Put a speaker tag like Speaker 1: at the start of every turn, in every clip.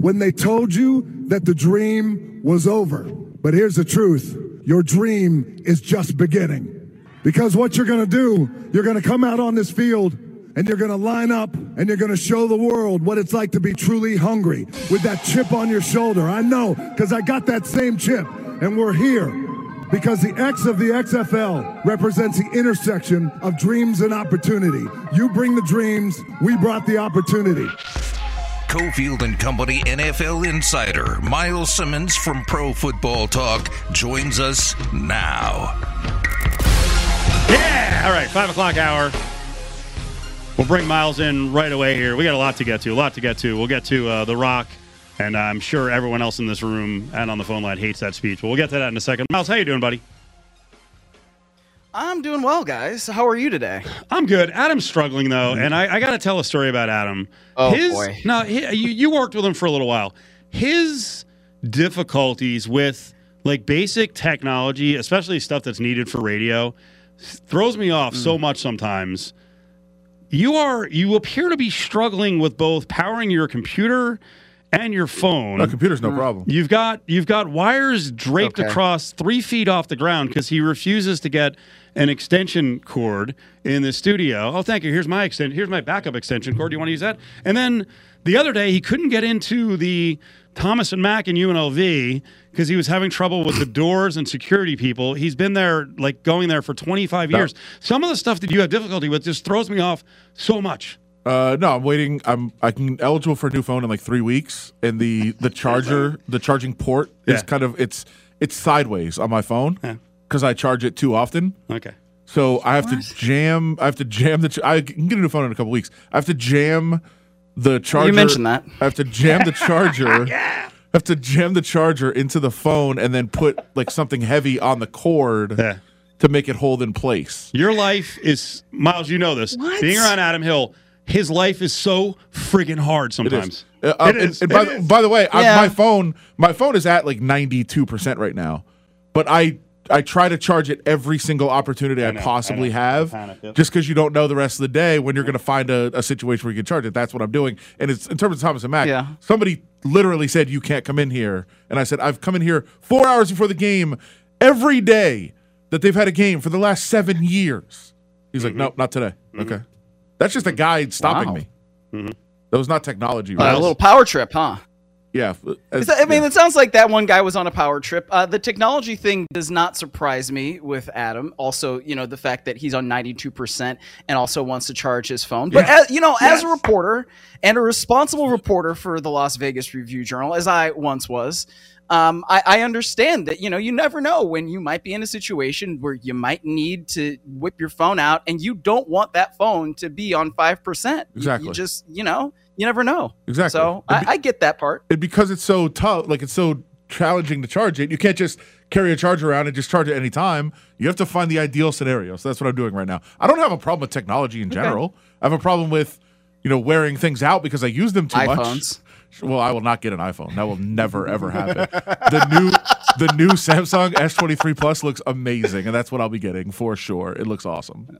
Speaker 1: when they told you that the dream was over. But here's the truth your dream is just beginning. Because what you're going to do, you're going to come out on this field and you're going to line up and you're going to show the world what it's like to be truly hungry with that chip on your shoulder. I know because I got that same chip and we're here because the X of the XFL represents the intersection of dreams and opportunity. You bring the dreams, we brought the opportunity.
Speaker 2: Cofield and Company NFL insider Myles Simmons from Pro Football Talk joins us now.
Speaker 3: Yeah! All right, five o'clock hour. We'll bring Myles in right away here. We got a lot to get to, a lot to get to. We'll get to uh, The Rock, and I'm sure everyone else in this room and on the phone line hates that speech. But we'll get to that in a second. Myles, how you doing, buddy?
Speaker 4: I'm doing well, guys. How are you today?
Speaker 3: I'm good. Adam's struggling though, and I, I got to tell a story about Adam.
Speaker 4: Oh,
Speaker 3: His,
Speaker 4: boy.
Speaker 3: No, he, you you worked with him for a little while. His difficulties with like basic technology, especially stuff that's needed for radio, throws me off
Speaker 4: Mm.
Speaker 3: so much sometimes. You are you appear to be struggling with both powering your computer and your phone.
Speaker 5: No, computer's no problem.
Speaker 3: You've got you've got wires draped
Speaker 4: Okay.
Speaker 3: across three feet off the ground because he refuses to get an extension cord in the studio. Oh, thank you. Here's my extension. Here's my backup extension cord. Do you want to use that? And then the other day he couldn't get into the Thomas and Mack in UNLV because he was having trouble with the doors and security people. He's been there like going there for 25 years. Some of the stuff that you have difficulty with just throws me off so much.
Speaker 5: Uh, no, I'm waiting. I'm I can eligible for a new phone in like three weeks, and the the charger, the charging port is
Speaker 3: Yeah.
Speaker 5: kind of it's it's sideways on my phone
Speaker 3: Yeah.
Speaker 5: because I charge it too often.
Speaker 3: Okay.
Speaker 5: So I have to jam. I have to jam the. ch- I can get a new phone in a couple weeks. I have to jam the charger.
Speaker 4: You mentioned that.
Speaker 5: I have to jam the charger. I have to jam the charger into the phone and then put like something heavy on the cord
Speaker 3: Yeah.
Speaker 5: to make it hold in place.
Speaker 3: Your life is Myles. You know this.
Speaker 4: What?
Speaker 3: Being around Adam Hill, his life is so friggin' hard sometimes.
Speaker 5: is. Uh, and- and by, the-
Speaker 3: is.
Speaker 5: by the way, I, my phone, my phone is at like ninety two percent right now, but I I try to charge it every single opportunity I,
Speaker 3: know, I
Speaker 5: possibly
Speaker 3: know.
Speaker 5: have,
Speaker 3: Panic, yep.
Speaker 5: just because you don't know the rest of the day when you're going to find a, a situation where you can charge it. That's what I'm doing. And it's in terms of Thomas and Mack.
Speaker 4: Yeah.
Speaker 5: Somebody literally said you can't come in here, and I said I've come in here four hours before the game every day that they've had a game for the last seven years. He's
Speaker 3: Mm-hmm.
Speaker 5: like, nope, not today. Okay, that's just a guy stopping
Speaker 4: Wow.
Speaker 5: me.
Speaker 3: Mm-hmm.
Speaker 5: That was not technology.
Speaker 4: Uh, a little power trip, huh?
Speaker 5: Yeah. as-
Speaker 4: that- I mean,
Speaker 5: yeah.
Speaker 4: it sounds like that one guy was on a power trip. Uh, the technology thing does not surprise me with Adam. Also, you know, the fact that he's on 92% and also wants to charge his phone. But,
Speaker 5: Yeah.
Speaker 4: as, you know, as a reporter and a responsible reporter for the Las Vegas Review Journal, as I once was, um, I, I understand that, you know, you never know when you might be in a situation where you might need to whip your phone out and you don't want that phone to be on 5%.
Speaker 5: Exactly.
Speaker 4: You, just, you know, you never know.
Speaker 5: Exactly.
Speaker 4: So
Speaker 5: be-
Speaker 4: I, I get that part.
Speaker 5: and because it's so tough, like it's so challenging to charge it, you can't just carry a charger around and just charge it any time. You have to find the ideal scenario. So that's what I'm doing right now. I don't have a problem with technology in general. I have a problem with, you know, wearing things out because I use them too
Speaker 4: iPhones.
Speaker 5: much. Well, I will not get an iPhone. That will never ever happen. the new the new Samsung S23 Plus looks amazing, and that's what I'll be getting for sure. It looks awesome.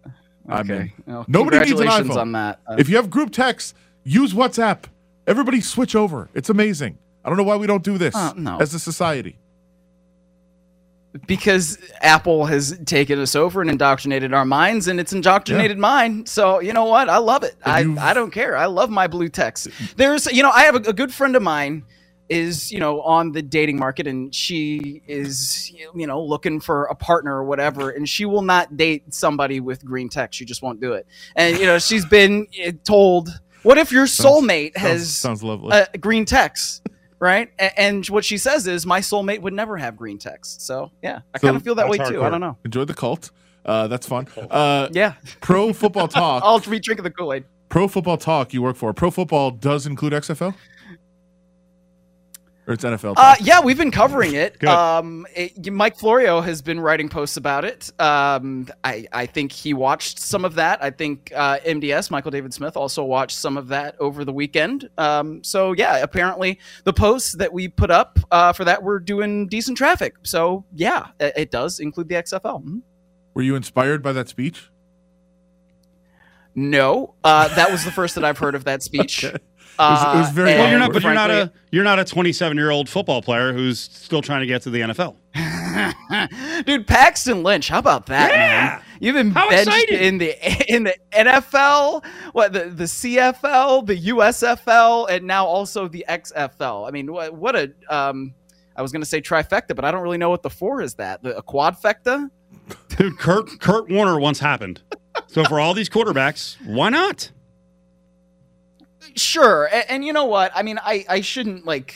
Speaker 5: I mean,
Speaker 4: Well,
Speaker 5: nobody needs an iPhone.
Speaker 4: on that. Uh,
Speaker 5: If you have group text, use WhatsApp. Everybody switch over. It's amazing. I don't know why we don't do this
Speaker 4: Uh, no.
Speaker 5: as a society.
Speaker 4: Because Apple has taken us over and indoctrinated our minds, and it's indoctrinated mine. So you know what? I love it. I, I don't care. I love my blue text. There's you know I have a, a good friend of mine is you know on the dating market and she is you know looking for a partner or whatever and she will not date somebody with green text she just won't do it and you know she's been eh, told what if your soulmate
Speaker 5: Sounds,
Speaker 4: has
Speaker 5: sounds lovely.
Speaker 4: uh, green text, right? A- And what she says is, my soulmate would never have green text. So yeah, I
Speaker 5: So
Speaker 4: kind of feel that way
Speaker 3: that's
Speaker 4: too. I don't know.
Speaker 5: Enjoy the cult. Uh, that's fun. Uh,
Speaker 4: Yeah,
Speaker 5: Pro Football Talk.
Speaker 4: I'll be drinking the Kool Aid.
Speaker 5: Pro Football Talk. You work for Pro Football does include XFL, or it's NFL.
Speaker 4: Uh, yeah, we've been covering it. Um, it- Mike Florio has been writing posts about it. Um, I, I think he watched some of that. I think uh, MDS, Michael David Smith, also watched some of that over the weekend. Um, so yeah, apparently the posts that we put up uh, for that were doing decent traffic. So yeah, it, it does include the XFL. Mhm.
Speaker 5: Were you inspired by that speech?
Speaker 4: No, uh, that was the first that I've heard of that speech.
Speaker 5: was- it was very
Speaker 4: Uh,
Speaker 3: Well, you're not, but you're not a you're not a 27 year old football player who's still trying to get to the NFL.
Speaker 4: Dude, Paxton Lynch, how about that, man? You've been
Speaker 3: How
Speaker 4: benched
Speaker 3: exciting.
Speaker 4: in the in the NFL, what the the CFL, the USFL, and now also the XFL. I mean, what what a um, I was gonna say trifecta, but I don't really know what the four is. That the a quadfecta?
Speaker 3: Dude, Kurt Kurt Warner once happened. So for all these quarterbacks, why not?
Speaker 4: Sure, and, and you know what? I mean, I I shouldn't like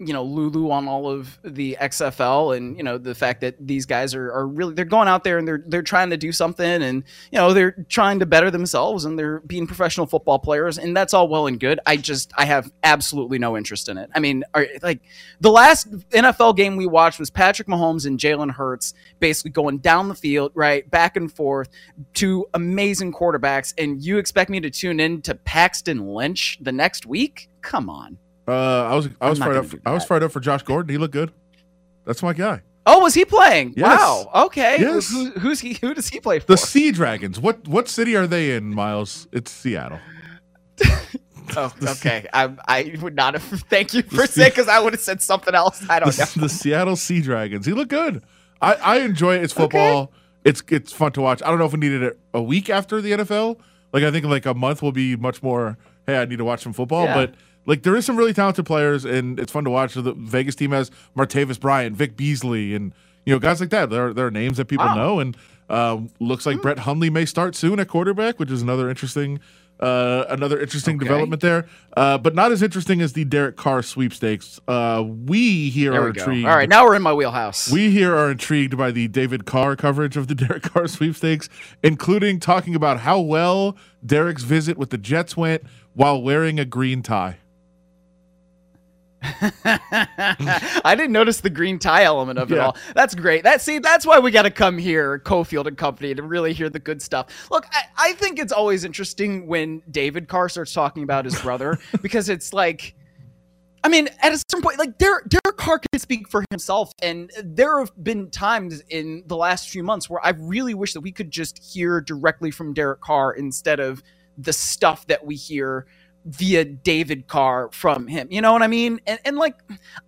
Speaker 4: you know lulu on all of the XFL and you know the fact that these guys are, are really they're going out there and they're they're trying to do something and you know they're trying to better themselves and they're being professional football players and that's all well and good. I just I have absolutely no interest in it. I mean, are, like the last NFL game we watched was Patrick Mahomes and Jalen Hurts basically going down the field, right, back and forth, two amazing quarterbacks, and you expect me to tune in to Paxton Lynch the next week? Come on.
Speaker 5: Uh, I was I was fired up.
Speaker 4: do
Speaker 5: I was fired up for Josh Gordon. He looked good. That's my guy.
Speaker 4: Oh, was he playing?
Speaker 5: Yes.
Speaker 4: Wow. Okay.
Speaker 5: Yes.
Speaker 4: Who, who's he? Who does he play for?
Speaker 5: The Sea Dragons. What what city are they in, Myles? It's Seattle.
Speaker 4: oh, okay. I, I would not have. Thank you for saying because I would have said something else. I don't know.
Speaker 5: The, the Seattle Sea Dragons. He looked good. I, I enjoy it. It's football. It's it's fun to watch. I don't know if we needed it a week after the NFL. Like I think like a month will be much more. Hey, I need to watch some football.
Speaker 4: Yeah.
Speaker 5: But like there is some really talented players, and it's fun to watch. The Vegas team has Martavis Bryant, Vic Beasley, and you know guys like that. There are, there are names that people
Speaker 4: Wow.
Speaker 5: know, and um, looks like Brett Hundley may start soon at quarterback, which is another interesting. Uh, another interesting
Speaker 4: Okay.
Speaker 5: development there, uh, but not as interesting as the Derek Carr sweepstakes. Uh, we here
Speaker 4: There
Speaker 5: are
Speaker 4: we
Speaker 5: intrigued.
Speaker 4: All right, now we're in my wheelhouse.
Speaker 5: We here are intrigued by the David Carr coverage of the Derek Carr sweepstakes, including talking about how well Derek's visit with the Jets went while wearing a green tie.
Speaker 4: I didn't notice the green tie element of it
Speaker 5: Yeah.
Speaker 4: all. That's great. That see, that's why we got to come here, Cofield and Company, to really hear the good stuff. Look, I, I think it's always interesting when David Carr starts talking about his brother because it's like, I mean, at a certain point, like Derek, Derek Carr can speak for himself, and there have been times in the last few months where I really wish that we could just hear directly from Derek Carr instead of the stuff that we hear via David Carr from him. You know what I mean? And, and like,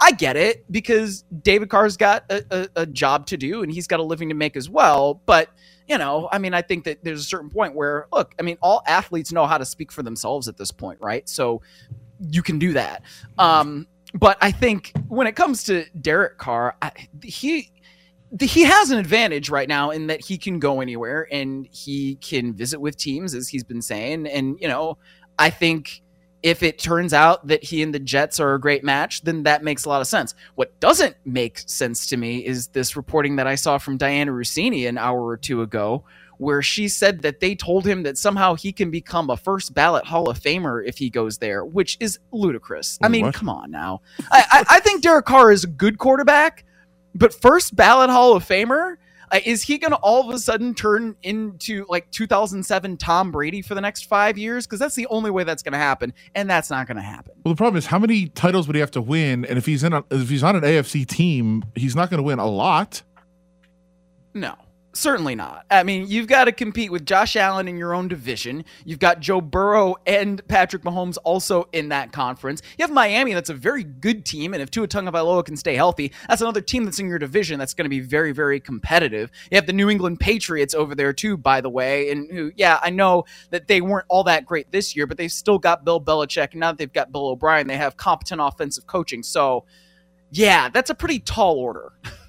Speaker 4: I get it because David Carr's got a, a, a job to do and he's got a living to make as well. But, you know, I mean, I think that there's a certain point where, look, I mean, all athletes know how to speak for themselves at this point, right? So you can do that. Um, but I think when it comes to Derek Carr, I, he he has an advantage right now in that he can go anywhere and he can visit with teams as he's been saying and you know I think if it turns out that he and the Jets are a great match, then that makes a lot of sense. What doesn't make sense to me is this reporting that I saw from Dianna Russini an hour or two ago, where she said that they told him that somehow he can become a first ballot Hall of Famer if he goes there, which is ludicrous. I mean,
Speaker 5: What?
Speaker 4: come on now. I, I, I think Derek Carr is a good quarterback, but first ballot Hall of Famer? Uh, is he going to all of a sudden turn into like 2007 Tom Brady for the next five years? Because that's the only way that's going to happen, and that's not going to happen.
Speaker 5: Well, the problem is how many titles would he have to win? And if he's in, a, if he's on an AFC team, he's not going to win a lot.
Speaker 4: No, certainly not. I mean, you've got to compete with Josh Allen in your own division. You've got Joe Burrow and Patrick Mahomes also in that conference. You have Miami, that's a very good team, and if Tua Tagovailoa can stay healthy, that's another team that's in your division that's going to be very, very competitive. You have the New England Patriots over there too, by the way, and who, yeah, I know that they weren't all that great this year, but they've still got Bill Belichick, and now that they've got Bill O'Brien, they have competent offensive coaching. So, yeah, that's a pretty tall order.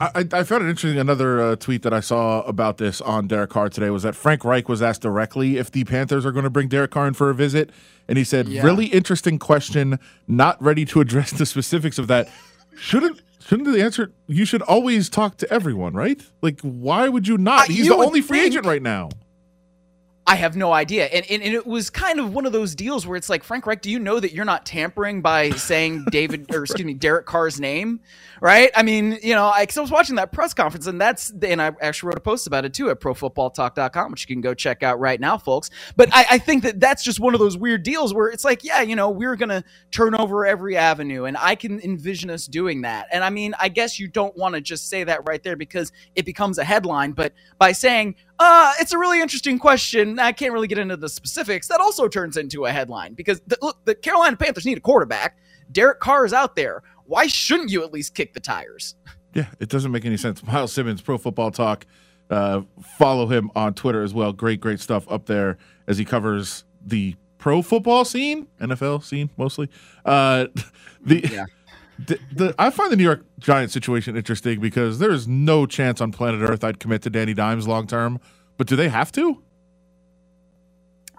Speaker 5: I I found it interesting. Another uh, tweet that I saw about this on Derek Carr today was that Frank Reich was asked directly if the Panthers are going to bring Derek Carr in for a visit, and he said,
Speaker 4: Yeah.
Speaker 5: "Really interesting question. Not ready to address the specifics of that. Shouldn't." Shouldn't the answer? You should always talk to everyone, right? Like, why would you not?
Speaker 4: Uh,
Speaker 5: He's
Speaker 4: you
Speaker 5: the only free
Speaker 4: think-
Speaker 5: agent right now.
Speaker 4: I have no idea. And, and and it was kind of one of those deals where it's like, Frank Reich, do you know that you're not tampering by saying David or excuse me, Derek Carr's name? Right? I mean, you know, I, 'cause I was watching that press conference and that's and I actually wrote a post about it too at profootballtalk.com, which you can go check out right now, folks. But I, I think that that's just one of those weird deals where it's like, yeah, you know, we're gonna turn over every avenue, and I can envision us doing that. And I mean, I guess you don't want to just say that right there because it becomes a headline, but by saying Uh, it's a really interesting question. I can't really get into the specifics. That also turns into a headline because the, look, the Carolina Panthers need a quarterback. Derek Carr is out there. Why shouldn't you at least kick the tires?
Speaker 5: Yeah, it doesn't make any sense. Myles Simmons, Pro Football Talk. Uh, follow him on Twitter as well. Great, great stuff up there as he covers the pro football scene, NFL scene mostly. Uh, the,
Speaker 4: Yeah.
Speaker 5: The, the I find the New York Giants situation interesting because there is no chance on planet Earth I'd commit to Danny Dimes long term. But do they have to?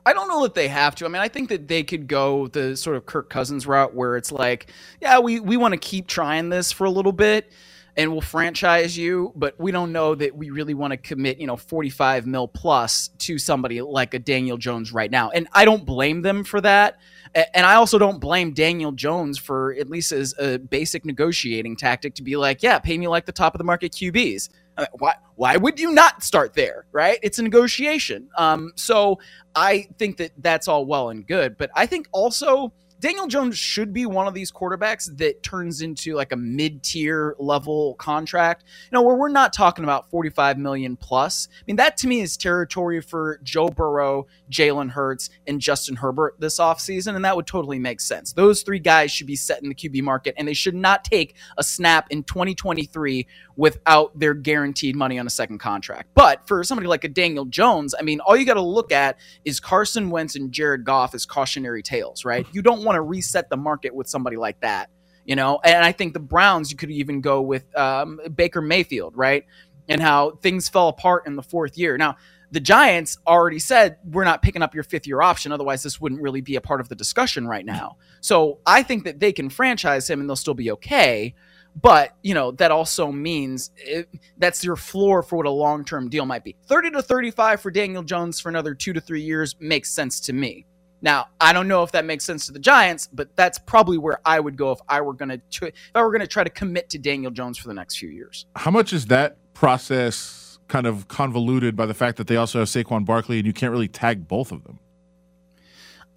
Speaker 4: I don't know that they have to. I mean, I think that they could go the sort of Kirk Cousins route where it's like, yeah, we, we want to keep trying this for a little bit and we'll franchise you, but we don't know that we really want to commit, you know, 45 mil plus to somebody like a Daniel Jones right now. And I don't blame them for that. And I also don't blame Daniel Jones for at least as a basic negotiating tactic to be like, yeah, pay me like the top of the market QBs. Why why would you not start there, right? It's a negotiation. Um, so I think that that's all well and good, but I think also Daniel Jones should be one of these quarterbacks that turns into like a mid-tier level contract. You know, where we're not talking about 45 million plus. I mean, that to me is territory for Joe Burrow, Jalen Hurts, and Justin Herbert this offseason, and that would totally make sense. Those three guys should be set in the QB market, and they should not take a snap in 2023 without their guaranteed money on a second contract. But for somebody like a Daniel Jones, I mean, all you got to look at is Carson Wentz and Jared Goff as cautionary tales, right? You don't want to reset the market with somebody like that, you know? And I think the Browns, you could even go with um, Baker Mayfield, right? And how things fell apart in the fourth year. Now, the Giants already said we're not picking up your fifth year option. Otherwise, this wouldn't really be a part of the discussion right now. So I think that they can franchise him and they'll still be okay. But you know that also means it, that's your floor for what a long term deal might be. Thirty to thirty five for Daniel Jones for another two to three years makes sense to me. Now I don't know if that makes sense to the Giants, but that's probably where I would go if I were gonna if I were gonna try to commit to Daniel Jones for the next few years.
Speaker 5: How much is that process kind of convoluted by the fact that they also have Saquon Barkley and you can't really tag both of them?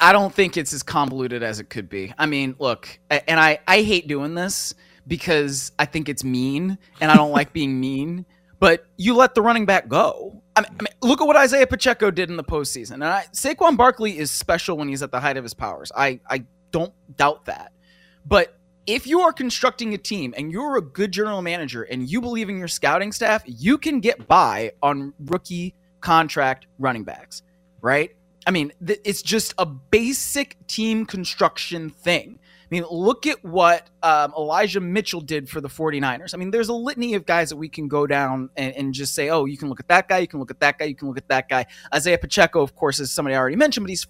Speaker 4: I don't think it's as convoluted as it could be. I mean, look, and I I hate doing this because I think it's mean and I don't like being mean. But you let the running back go. I mean, I mean, look at what Isaiah Pacheco did in the postseason. And I, Saquon Barkley is special when he's at the height of his powers. I I don't doubt that. But if you are constructing a team and you're a good general manager and you believe in your scouting staff, you can get by on rookie contract running backs, right? I mean, th- it's just a basic team construction thing. I mean, look at what um, Elijah Mitchell did for the 49ers. I mean, there's a litany of guys that we can go down and, and just say, oh, you can look at that guy, you can look at that guy, you can look at that guy. Isaiah Pacheco, of course, is somebody I already mentioned, but he's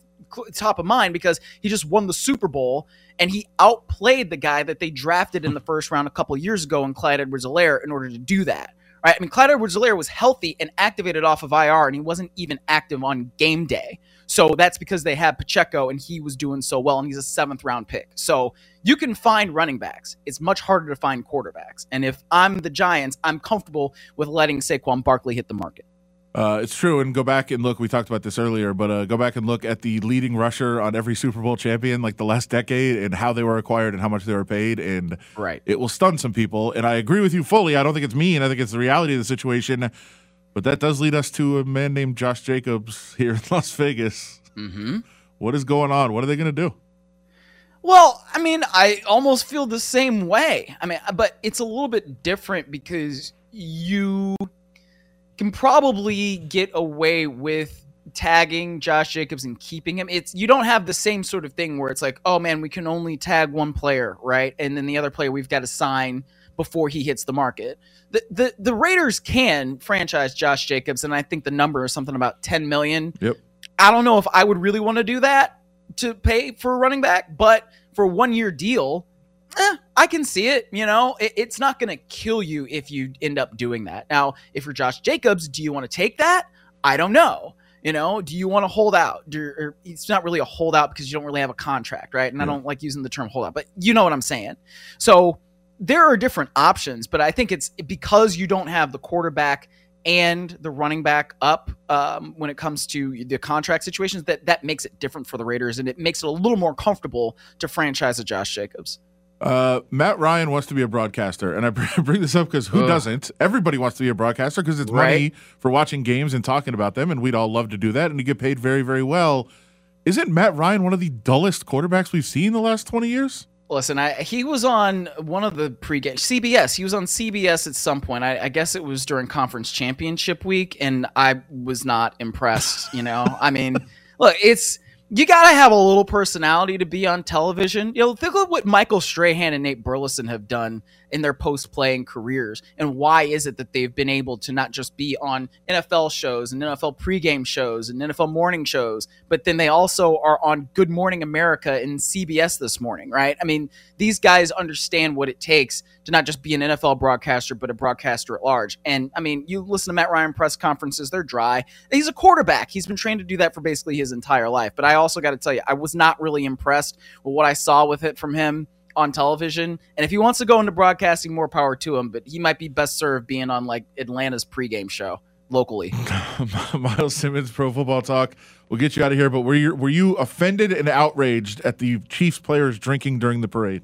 Speaker 4: top of mind because he just won the Super Bowl and he outplayed the guy that they drafted in the first round a couple years ago in Clyde Edwards-Helaire in order to do that. Right? I mean, Clyde Edwards-Helaire was healthy and activated off of IR, and he wasn't even active on game day. So that's because they had Pacheco, and he was doing so well, and he's a seventh round pick. So you can find running backs. It's much harder to find quarterbacks. And if I'm the Giants, I'm comfortable with letting Saquon Barkley hit the market.
Speaker 5: Uh, it's true, and go back and look. We talked about this earlier, but uh, go back and look at the leading rusher on every Super Bowl champion, like the last decade, and how they were acquired and how much they were paid, and
Speaker 4: Right.
Speaker 5: it will stun some people. And I agree with you fully. I don't think it's mean. I think it's the reality of the situation. But that does lead us to a man named Josh Jacobs here in Las Vegas.
Speaker 4: Mm-hmm.
Speaker 5: What is going on? What are they going to do?
Speaker 4: Well, I mean, I almost feel the same way. I mean, but it's a little bit different because you can probably get away with tagging Josh Jacobs and keeping him. It's you don't have the same sort of thing where it's like, oh man, we can only tag one player, right? And then the other player we've got to sign before he hits the market. The the the Raiders can franchise Josh Jacobs, and I think the number is something about 10 million.
Speaker 5: Yep.
Speaker 4: I don't know if I would really want to do that to pay for a running back, but for a one year deal, eh, I can see it. You know, it, it's not going to kill you if you end up doing that. Now, if you're Josh Jacobs, do you want to take that? I don't know. You know, do you want to hold out? Do, it's not really a holdout because you don't really have a contract, right? And I don't like using the term holdout, but you know what I'm saying. So there are different options, but I think it's because you don't have the quarterback and the running back up um, when it comes to the contract situations that that makes it different for the Raiders and it makes it a little more comfortable to franchise a Josh Jacobs.
Speaker 5: Uh, Matt Ryan wants to be a broadcaster, and I bring this up because who
Speaker 4: Ugh.
Speaker 5: doesn't? Everybody wants to be a broadcaster because it's
Speaker 4: Right.
Speaker 5: money for watching games and talking about them, and we'd all love to do that, and you get paid very, very well. Isn't Matt Ryan one of the dullest quarterbacks we've seen in the last twenty years?
Speaker 4: Listen, I, he was on one of the pregame CBS. He was on CBS at some point. I, I guess it was during conference championship week, and I was not impressed. You know, I mean, look, it's you got to have a little personality to be on television. You know, think of what Michael Strahan and Nate Burleson have done in their post-playing careers, and why is it that they've been able to not just be on NFL shows and NFL pregame shows and NFL morning shows, but then they also are on Good Morning America and CBS this morning, right? I mean, these guys understand what it takes to not just be an NFL broadcaster, but a broadcaster at large. And I mean, you listen to Matt Ryan press conferences, they're dry. He's a quarterback. He's been trained to do that for basically his entire life. But I also got to tell you, I was not really impressed with what I saw with it from him on television. And if he wants to go into broadcasting, more power to him, but he might be best served being on like Atlanta's pregame show locally.
Speaker 5: Myles Simmons, Pro Football Talk. We'll get you out of here. But were you were you offended and outraged at the Chiefs players drinking during the parade?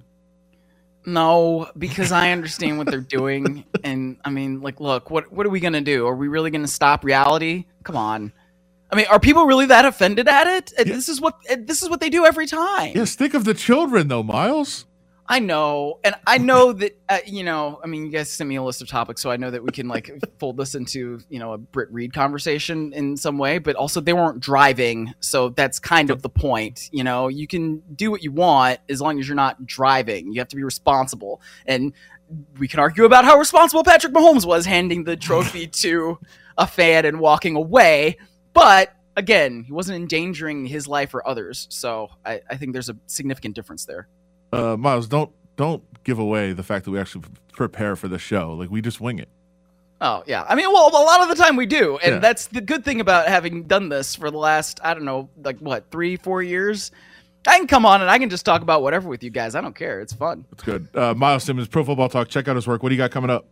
Speaker 4: No, because I understand what they're doing, and I mean, like, look, what what are we gonna do? Are we really gonna stop reality? Come on. I mean, are people really that offended at it? And This is what this is what they do every time.
Speaker 5: Yes, think of the children though, Myles.
Speaker 4: I know, and I know that uh, you know. I mean, you guys sent me a list of topics, so I know that we can like fold this into you know a Britt Reid conversation in some way. But also, they weren't driving, so that's kind of the point. You know, you can do what you want as long as you're not driving. You have to be responsible, and we can argue about how responsible Patrick Mahomes was handing the trophy to a fan and walking away, but. Again, he wasn't endangering his life or others, so I, I think there's a significant difference there.
Speaker 5: Uh, Myles, don't don't give away the fact that we actually prepare for the show. Like we just wing it.
Speaker 4: Oh yeah, I mean, well, a lot of the time we do, and
Speaker 5: Yeah.
Speaker 4: that's the good thing about having done this for the last, I don't know, like what, three, four years. I can come on and I can just talk about whatever with you guys. I don't care. It's fun.
Speaker 5: It's good. Uh, Myles Simmons, Pro Football Talk. Check out his work. What do you got coming up?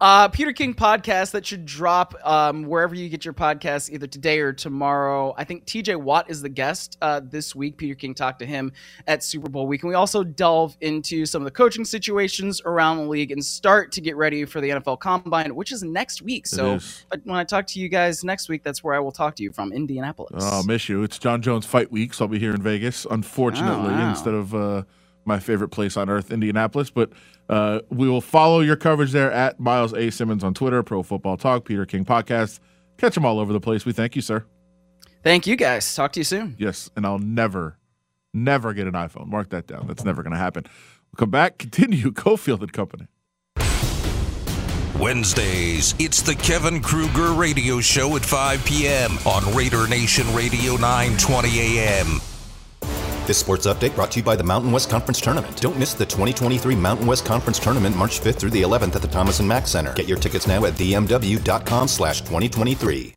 Speaker 4: Uh, Peter King podcast that should drop um, wherever you get your podcasts, either today or tomorrow. I think TJ Watt is the guest uh, this week. Peter King talked to him at Super Bowl week. And we also delve into some of the coaching situations around the league and start to get ready for the NFL Combine, which is next week. So when I talk to you guys next week, that's where I will talk to you from Indianapolis.
Speaker 5: Oh, I'll miss you. It's Jon Jones Fight Week, so I'll be here in Vegas, unfortunately,
Speaker 4: Oh, wow.
Speaker 5: instead of uh, my favorite place on earth, Indianapolis. But uh, we will follow your coverage there at Myles A. Simmons on Twitter, Pro Football Talk, Peter King Podcast. Catch them all over the place. We thank you, sir.
Speaker 4: Thank you guys. Talk to you soon.
Speaker 5: Yes, and I'll never, never get an iPhone. Mark that down. That's never going to happen. We'll come back, continue Cofield and Company.
Speaker 2: Wednesdays, it's the Kevin Kruger Radio Show at 5 p.m. on Raider Nation Radio 920 a.m.
Speaker 6: This sports update brought to you by the Mountain West Conference Tournament. Don't miss the 2023 Mountain West Conference Tournament March 5th through the 11th at the Thomas and Mack Center. Get your tickets now at themw.com slash 2023.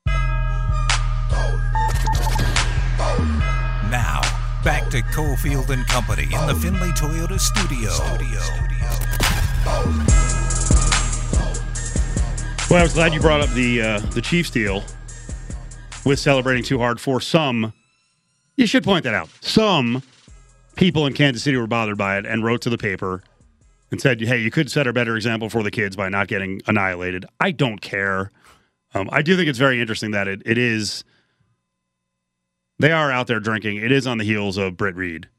Speaker 2: Now, back to Cofield and Company in the Findlay Toyota studio.
Speaker 3: Well, I was glad you brought up the uh, the Chiefs deal with celebrating too hard for some. You should point that out. Some people in Kansas City were bothered by it and wrote to the paper and said, "Hey, you could set a better example for the kids by not getting annihilated." I don't care. Um, I do think it's very interesting that it, it is. They are out there drinking. It is on the heels of Britt Reid.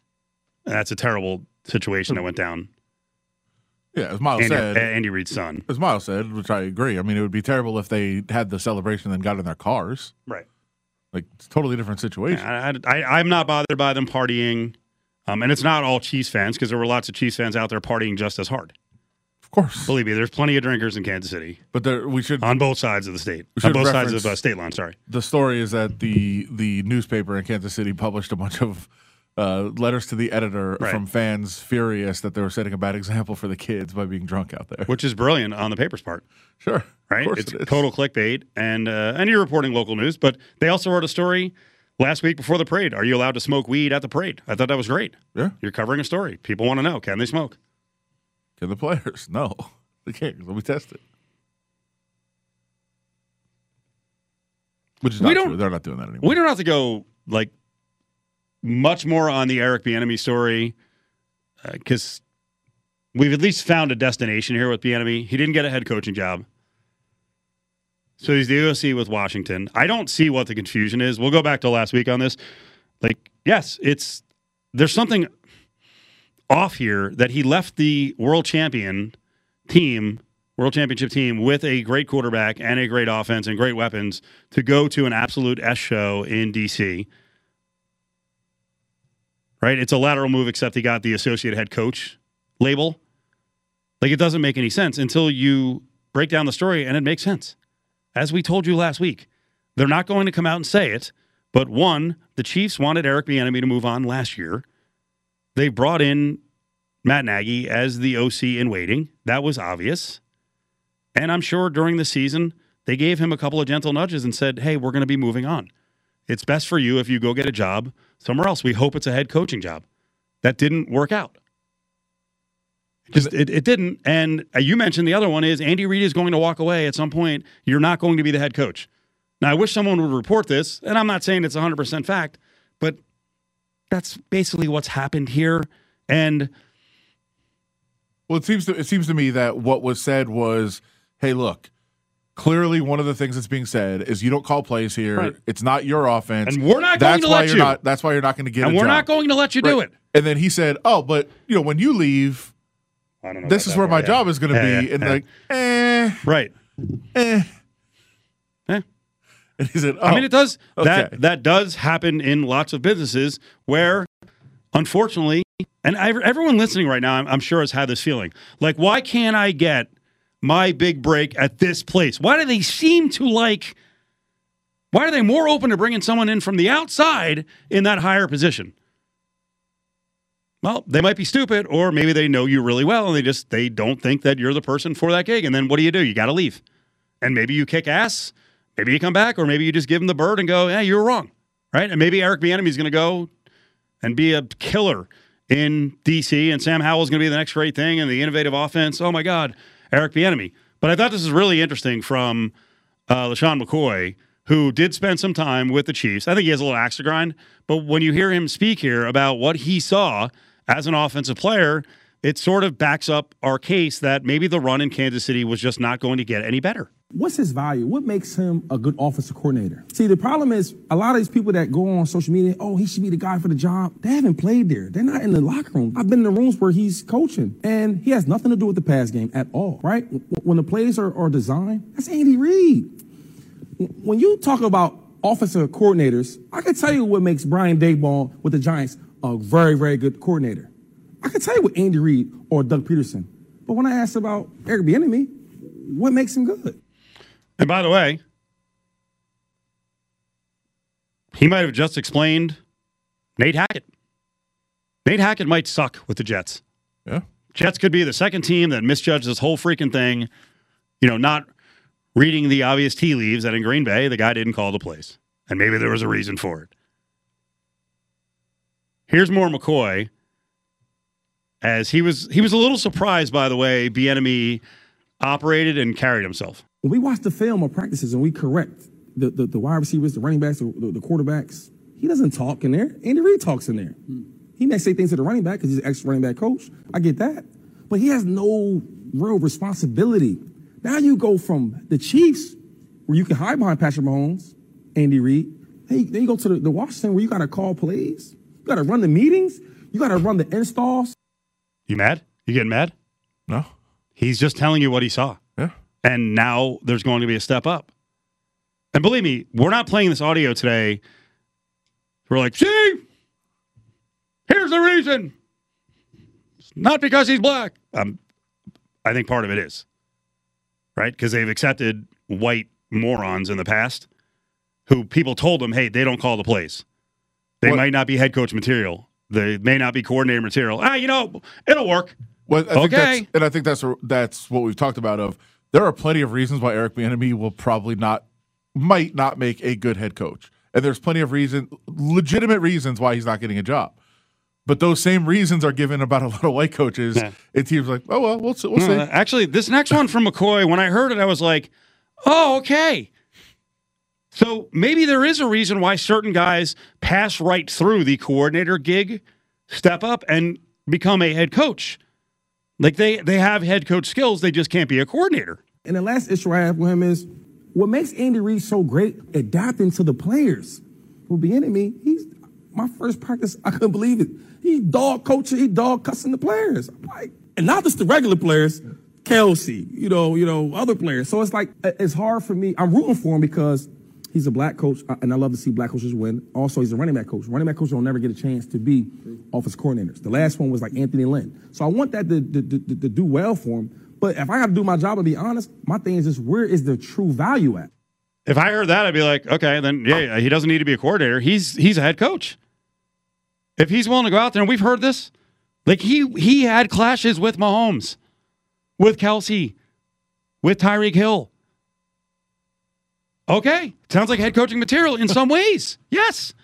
Speaker 3: And that's a terrible situation that went down.
Speaker 5: Yeah, as Myles
Speaker 3: Andy,
Speaker 5: said,
Speaker 3: Andy Reid's son.
Speaker 5: as Myles said, which I agree. I mean, it would be terrible if they had the celebration and then got in their cars.
Speaker 3: Right.
Speaker 5: Like, it's a totally different situation.
Speaker 3: I, I, I'm not bothered by them partying. Um, and it's not all Chiefs fans because there were lots of Chiefs fans out there partying just as hard.
Speaker 5: Of course.
Speaker 3: Believe me, there's plenty of drinkers in Kansas City
Speaker 5: But there, we should.
Speaker 3: on both sides of the state, on both sides of uh, state line. Sorry.
Speaker 5: the story is that the the newspaper in Kansas City published a bunch of uh, letters to the editor
Speaker 3: Right.
Speaker 5: from fans furious that they were setting a bad example for the kids by being drunk out there.
Speaker 3: Which is brilliant on the paper's part,
Speaker 5: Sure.
Speaker 3: Right? It's
Speaker 5: it
Speaker 3: total clickbait, and uh, and you're reporting local news. But they also wrote a story last week before the parade. Are you allowed to smoke weed at the parade? I thought that was great.
Speaker 5: Yeah.
Speaker 3: You're covering a story. People want to know: Can they smoke?
Speaker 5: Can the players? No, they can't. Let me test it. Which is
Speaker 3: We
Speaker 5: not
Speaker 3: don't-
Speaker 5: true. They're not doing that anymore.
Speaker 3: We don't have to go like much more on the Eric Bieniemy story because we've at least found a destination here with Bieniemy. He didn't get a head coaching job. So he's the OC with Washington. I don't see what the confusion is. We'll go back to last week on this. Like, yes, it's there's something off here that he left the world champion team, world championship team, with a great quarterback and a great offense and great weapons to go to an absolute S show in DC. Right? It's a lateral move, except he got the associate head coach label. Like, it doesn't make any sense until you break down the story and it makes sense. As we told you last week, they're not going to come out and say it. But one, the Chiefs wanted Eric Bieniemy to move on last year. They brought in Matt Nagy as the OC in waiting. That was obvious. And I'm sure during the season, they gave him a couple of gentle nudges and said, hey, we're going to be moving on. It's best for you if you go get a job somewhere else. We hope it's a head coaching job. That didn't work out. Just it, it didn't. And uh, you mentioned the other one is Andy Reid is going to walk away at some point. You're not going to be the head coach. Now, I wish someone would report this, and I'm not saying it's 100% fact, but that's basically what's happened here. And
Speaker 5: Well, it seems to it seems to me that what was said was, "Hey, look, clearly one of the things that's being said is you don't call plays here.
Speaker 3: Right.
Speaker 5: It's not your offense,
Speaker 3: And we're not
Speaker 5: that's
Speaker 3: going to
Speaker 5: why
Speaker 3: let
Speaker 5: you're
Speaker 3: you.
Speaker 5: Not, that's why you're not going to get.
Speaker 3: and we're
Speaker 5: job.
Speaker 3: not going to let you do
Speaker 5: Right.
Speaker 3: it.
Speaker 5: And then he said, "Oh, but you know, when you leave,
Speaker 3: I don't know
Speaker 5: this is where my job is going to be." and like, eh,
Speaker 3: right.
Speaker 5: eh.
Speaker 3: Eh.
Speaker 5: And he said, oh,
Speaker 3: I mean, it does
Speaker 5: okay.
Speaker 3: that that does happen in lots of businesses where, unfortunately, and I, everyone listening right now, I'm, I'm sure has had this feeling. Like, why can't I get my big break at this place? Why do they seem to like? Why are they more open to bringing someone in from the outside in that higher position? Well, they might be stupid, or maybe they know you really well, and they just they don't think that you're the person for that gig. And then what do you do? You got to leave, and maybe you kick ass, maybe you come back, or maybe you just give them the bird and go, "Yeah, you were wrong," right? And maybe Eric Bieniemy is going to go and be a killer in DC, and Sam Howell is going to be the next great thing, and the innovative offense. Oh my God, Eric Bieniemy. But I thought this was really interesting from uh, LeSean McCoy, who did spend some time with the Chiefs. I think he has a little axe to grind. But when you hear him speak here about what he saw as an offensive player, it sort of backs up our case that maybe the run in Kansas City was just not going to get any better.
Speaker 7: What's his value? What makes him a good offensive coordinator? See, the problem is a lot of these people that go on social media, oh, he should be the guy for the job. They haven't played there. They're not in the locker room. I've been in the rooms where he's coaching, and he has nothing to do with the pass game at all, right? When the plays are, are designed, that's Andy Reid. When you talk about offensive coordinators, I can tell you what makes Brian Daboll with the Giants a very, very good coordinator. I can tell you what Andy Reid or Doug Pederson. But when I asked about Eric Bieniemy, what makes him good?
Speaker 3: And by the way, he might have just explained Nate Hackett. Nate Hackett might suck with the Jets.
Speaker 5: yeah.
Speaker 3: Jets could be the second team that misjudged this whole freaking thing, you know, not reading the obvious tea leaves that in Green Bay, the guy didn't call the plays. And maybe there was a reason for it. Here's more McCoy. As he was he was a little surprised by the way Bieniemy operated and carried himself.
Speaker 7: When we watch the film or practices and we correct the, the, the wide receivers, the running backs, the, the, the quarterbacks, he doesn't talk in there. Andy Reid talks in there. Hmm. He may say things to the running back because he's an ex running back coach. I get that. But he has no real responsibility. Now you go from the Chiefs, where you can hide behind Patrick Mahomes, Andy Reid. Then you, then you go to the, the Washington, where you got to call plays. You got to run the meetings. You got to run the installs.
Speaker 3: You mad? You getting mad?
Speaker 5: No.
Speaker 3: He's just telling you what he saw.
Speaker 5: Yeah.
Speaker 3: And now there's going to be a step up. And believe me, we're not playing this audio today. We're like, see, here's the reason. It's not because he's black. Um, I think part of it is, right? Because they've accepted white morons in the past who people told them, hey, they don't call the plays. They
Speaker 5: What-
Speaker 3: might not be head coach material. They may not be coordinator material. Ah, you know, it'll work.
Speaker 5: Well, I think
Speaker 3: Okay.
Speaker 5: that's, and I think that's that's what we've talked about. Of there are plenty of reasons why Eric Bieniemy will probably not, might not make a good head coach, and there's plenty of reason, legitimate reasons why he's not getting a job. But those same reasons are given about a lot of white coaches.
Speaker 3: Yeah.
Speaker 5: And teams like, oh well, we'll. We'll see.
Speaker 3: actually, this next one from McCoy, when I heard it, I was like, oh, okay. So maybe there is a reason why certain guys pass right through the coordinator gig, step up, and become a head coach. Like they they have head coach skills, they just can't be a coordinator.
Speaker 7: And the last issue I have with him is what makes Andy Reid so great adapting to the players. Well, Bieniemy, he's my first practice, I couldn't believe it. He dog coaching, he dog cussing the players. I'm like, and not just the regular players, Kelce, you know, you know, other players. So it's like it's hard for me. I'm rooting for him because he's a black coach, uh, and I love to see black coaches win. Also, he's a running back coach. Running back coaches don't never get a chance to be office coordinators. The last one was like Anthony Lynn. So I want that to, to, to, to do well for him. But if I got to do my job and be honest, my thing is just where is the true value at?
Speaker 3: If I heard that, I'd be like, okay, then yeah, he doesn't need to be a coordinator. He's he's a head coach. If he's willing to go out there, and we've heard this, like he he had clashes with Mahomes, with Kelce, with Tyreek Hill. Okay, sounds like head coaching material in some ways. Yes.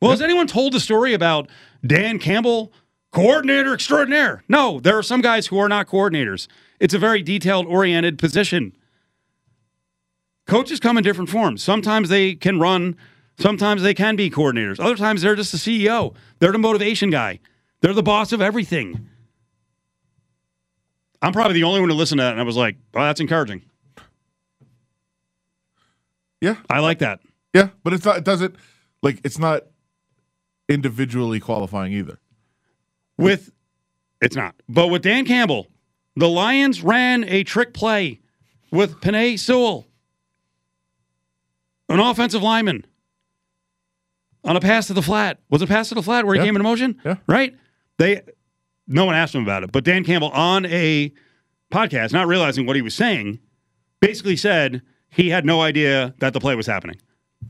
Speaker 3: Well, has anyone told the story about Dan Campbell, coordinator extraordinaire? No, there are some guys who are not coordinators. It's a very detailed oriented position. Coaches come in different forms. Sometimes they can run, sometimes they can be coordinators. Other times they're just the CEO, they're the motivation guy, they're the boss of everything. I'm probably the only one to listen to that, and I was like, oh, that's encouraging.
Speaker 5: Yeah,
Speaker 3: I like that.
Speaker 5: yeah, but it's not. It doesn't like it's not individually qualifying either.
Speaker 3: With it's not, but with Dan Campbell, the Lions ran a trick play with Penei Sewell, an offensive lineman, on a pass to the flat. Was it pass to the flat where he
Speaker 5: Yeah.
Speaker 3: came into motion?
Speaker 5: Yeah.
Speaker 3: Right. They no one asked him about it, but Dan Campbell on a podcast, not realizing what he was saying, basically said he had no idea that the play was happening.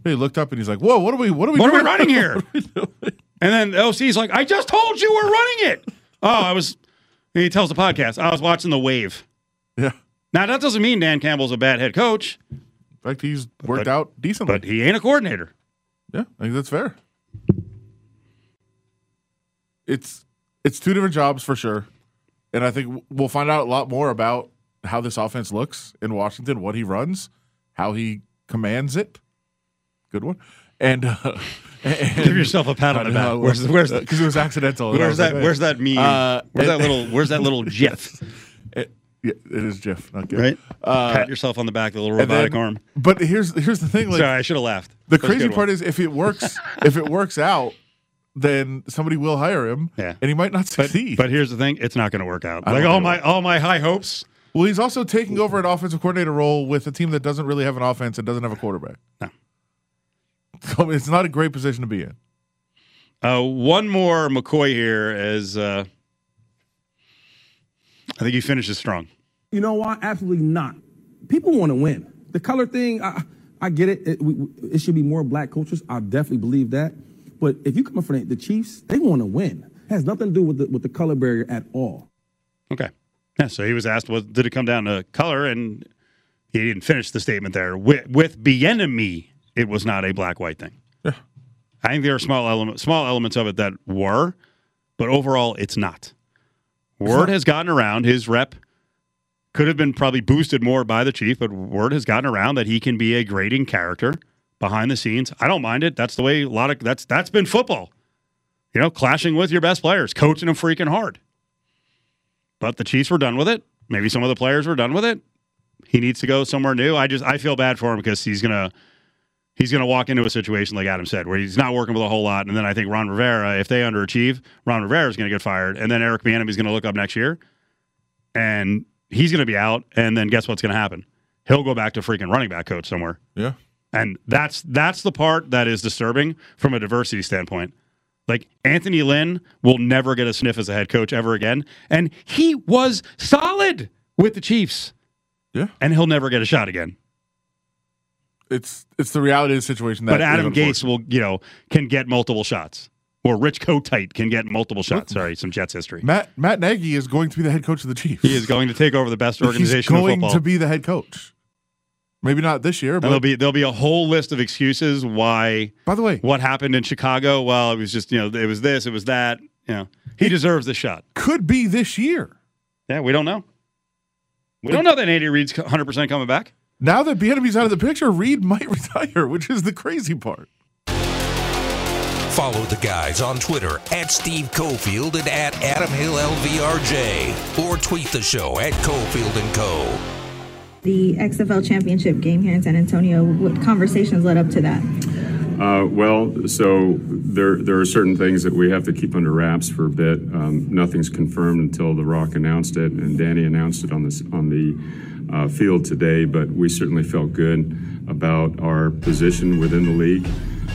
Speaker 5: He looked up and he's like, "Whoa, what are we? What are we?
Speaker 3: What are we running here? And then the OC's like, I just told you we're running it. Oh, I was, he tells the podcast, I was watching the wave.
Speaker 5: yeah.
Speaker 3: Now, that doesn't mean Dan Campbell's a bad head coach,
Speaker 5: In fact, he's worked
Speaker 3: But-
Speaker 5: out decently.
Speaker 3: but he ain't a coordinator.
Speaker 5: yeah, I think that's fair. It's it's two different jobs for sure, and I think we'll find out a lot more about how this offense looks in Washington, what he runs, how he commands it. Good one. And, uh, and
Speaker 3: Give yourself a pat on the back. Where's, where's,
Speaker 5: because it was accidental.
Speaker 3: where's that,
Speaker 5: like,
Speaker 3: where's that meme?
Speaker 5: Uh,
Speaker 3: where's that little, where's that little gif,
Speaker 5: It, yeah, it is Jeff. Not good.
Speaker 3: right?
Speaker 5: Uh,
Speaker 3: pat yourself on the back, the little robotic
Speaker 5: then-
Speaker 3: arm.
Speaker 5: But here's here's the thing. Like
Speaker 3: Sorry, I should have laughed.
Speaker 5: the crazy part
Speaker 3: one.
Speaker 5: is if it works if it works out, then somebody will hire him.
Speaker 3: Yeah.
Speaker 5: and he might not
Speaker 3: But,
Speaker 5: succeed.
Speaker 3: but here's the thing: it's not going to work out.
Speaker 5: I
Speaker 3: Like all my all my high hopes.
Speaker 5: Well, he's also taking over an offensive coordinator role with a team that doesn't really have an offense and doesn't have a quarterback.
Speaker 3: No.
Speaker 5: So it's not a great position to be in.
Speaker 3: Uh, one more McCoy here as uh, I think he finishes strong.
Speaker 7: You know why? Absolutely not. People want to win. The color thing, I, I get it. It, we, it should be more black coaches. I definitely believe that. But if you come up from the, the Chiefs, they want to win. It has nothing to do with the, with the color barrier at all.
Speaker 3: Okay. Yeah. So he was asked, "Was did it come down to color?" And he didn't finish the statement there. With with Bieniemy, it was not a black white thing.
Speaker 5: Yeah.
Speaker 3: I think there are small elements small elements of it that were, but overall, it's not. Word has gotten around his rep. Could have been probably boosted more by the chief, but word has gotten around that he can be a grading character behind the scenes. I don't mind it. That's the way a lot of that's that's been football. You know, clashing with your best players, coaching them freaking hard. But the Chiefs were done with it. Maybe some of the players were done with it. He needs to go somewhere new. I just I feel bad for him because he's gonna he's gonna walk into a situation like Adam said, where he's not working with a whole lot. And then I think Ron Rivera, if they underachieve, Ron Rivera is gonna get fired, and then Eric Bieniemy is gonna look up next year, and he's gonna be out. And then guess what's gonna happen? He'll go back to freaking running back coach somewhere.
Speaker 5: Yeah.
Speaker 3: And that's that's the part that is disturbing from a diversity standpoint. Like Anthony Lynn will never get a sniff as a head coach ever again. And he was solid with the Chiefs.
Speaker 5: Yeah.
Speaker 3: And he'll never get a shot again.
Speaker 5: It's it's the reality of the situation. That
Speaker 3: But Adam
Speaker 5: Gase
Speaker 3: will, you know, can get multiple shots. Or Rich Kotite can get multiple shots. Sorry, some Jets history.
Speaker 5: Matt Matt Nagy is going to be the head coach of the Chiefs.
Speaker 3: He is going to take over the best
Speaker 5: He's
Speaker 3: organization in
Speaker 5: going to be the head coach. Maybe not this year,
Speaker 3: and there'll
Speaker 5: but
Speaker 3: be there'll be a whole list of excuses why
Speaker 5: by the way,
Speaker 3: what happened in Chicago. Well, it was just you know it was this, it was that. You know, he deserves the shot.
Speaker 5: could be this year.
Speaker 3: Yeah, we don't know. We don't know that Andy Reid's 100 percent coming back.
Speaker 5: Now that Bieniemy's out of the picture, Reid might retire, which is the crazy part.
Speaker 2: Follow the guys on Twitter at Steve Cofield and at Adam Hill LVRJ, or tweet the show at Cofield and Co.
Speaker 8: The XFL championship game here in San Antonio, what conversations led up to that?
Speaker 9: Uh, well, so there there are certain things that we have to keep under wraps for a bit. Um, nothing's confirmed until The Rock announced it, and Dany announced it on this on the uh, field today. But we certainly felt good about our position within the league.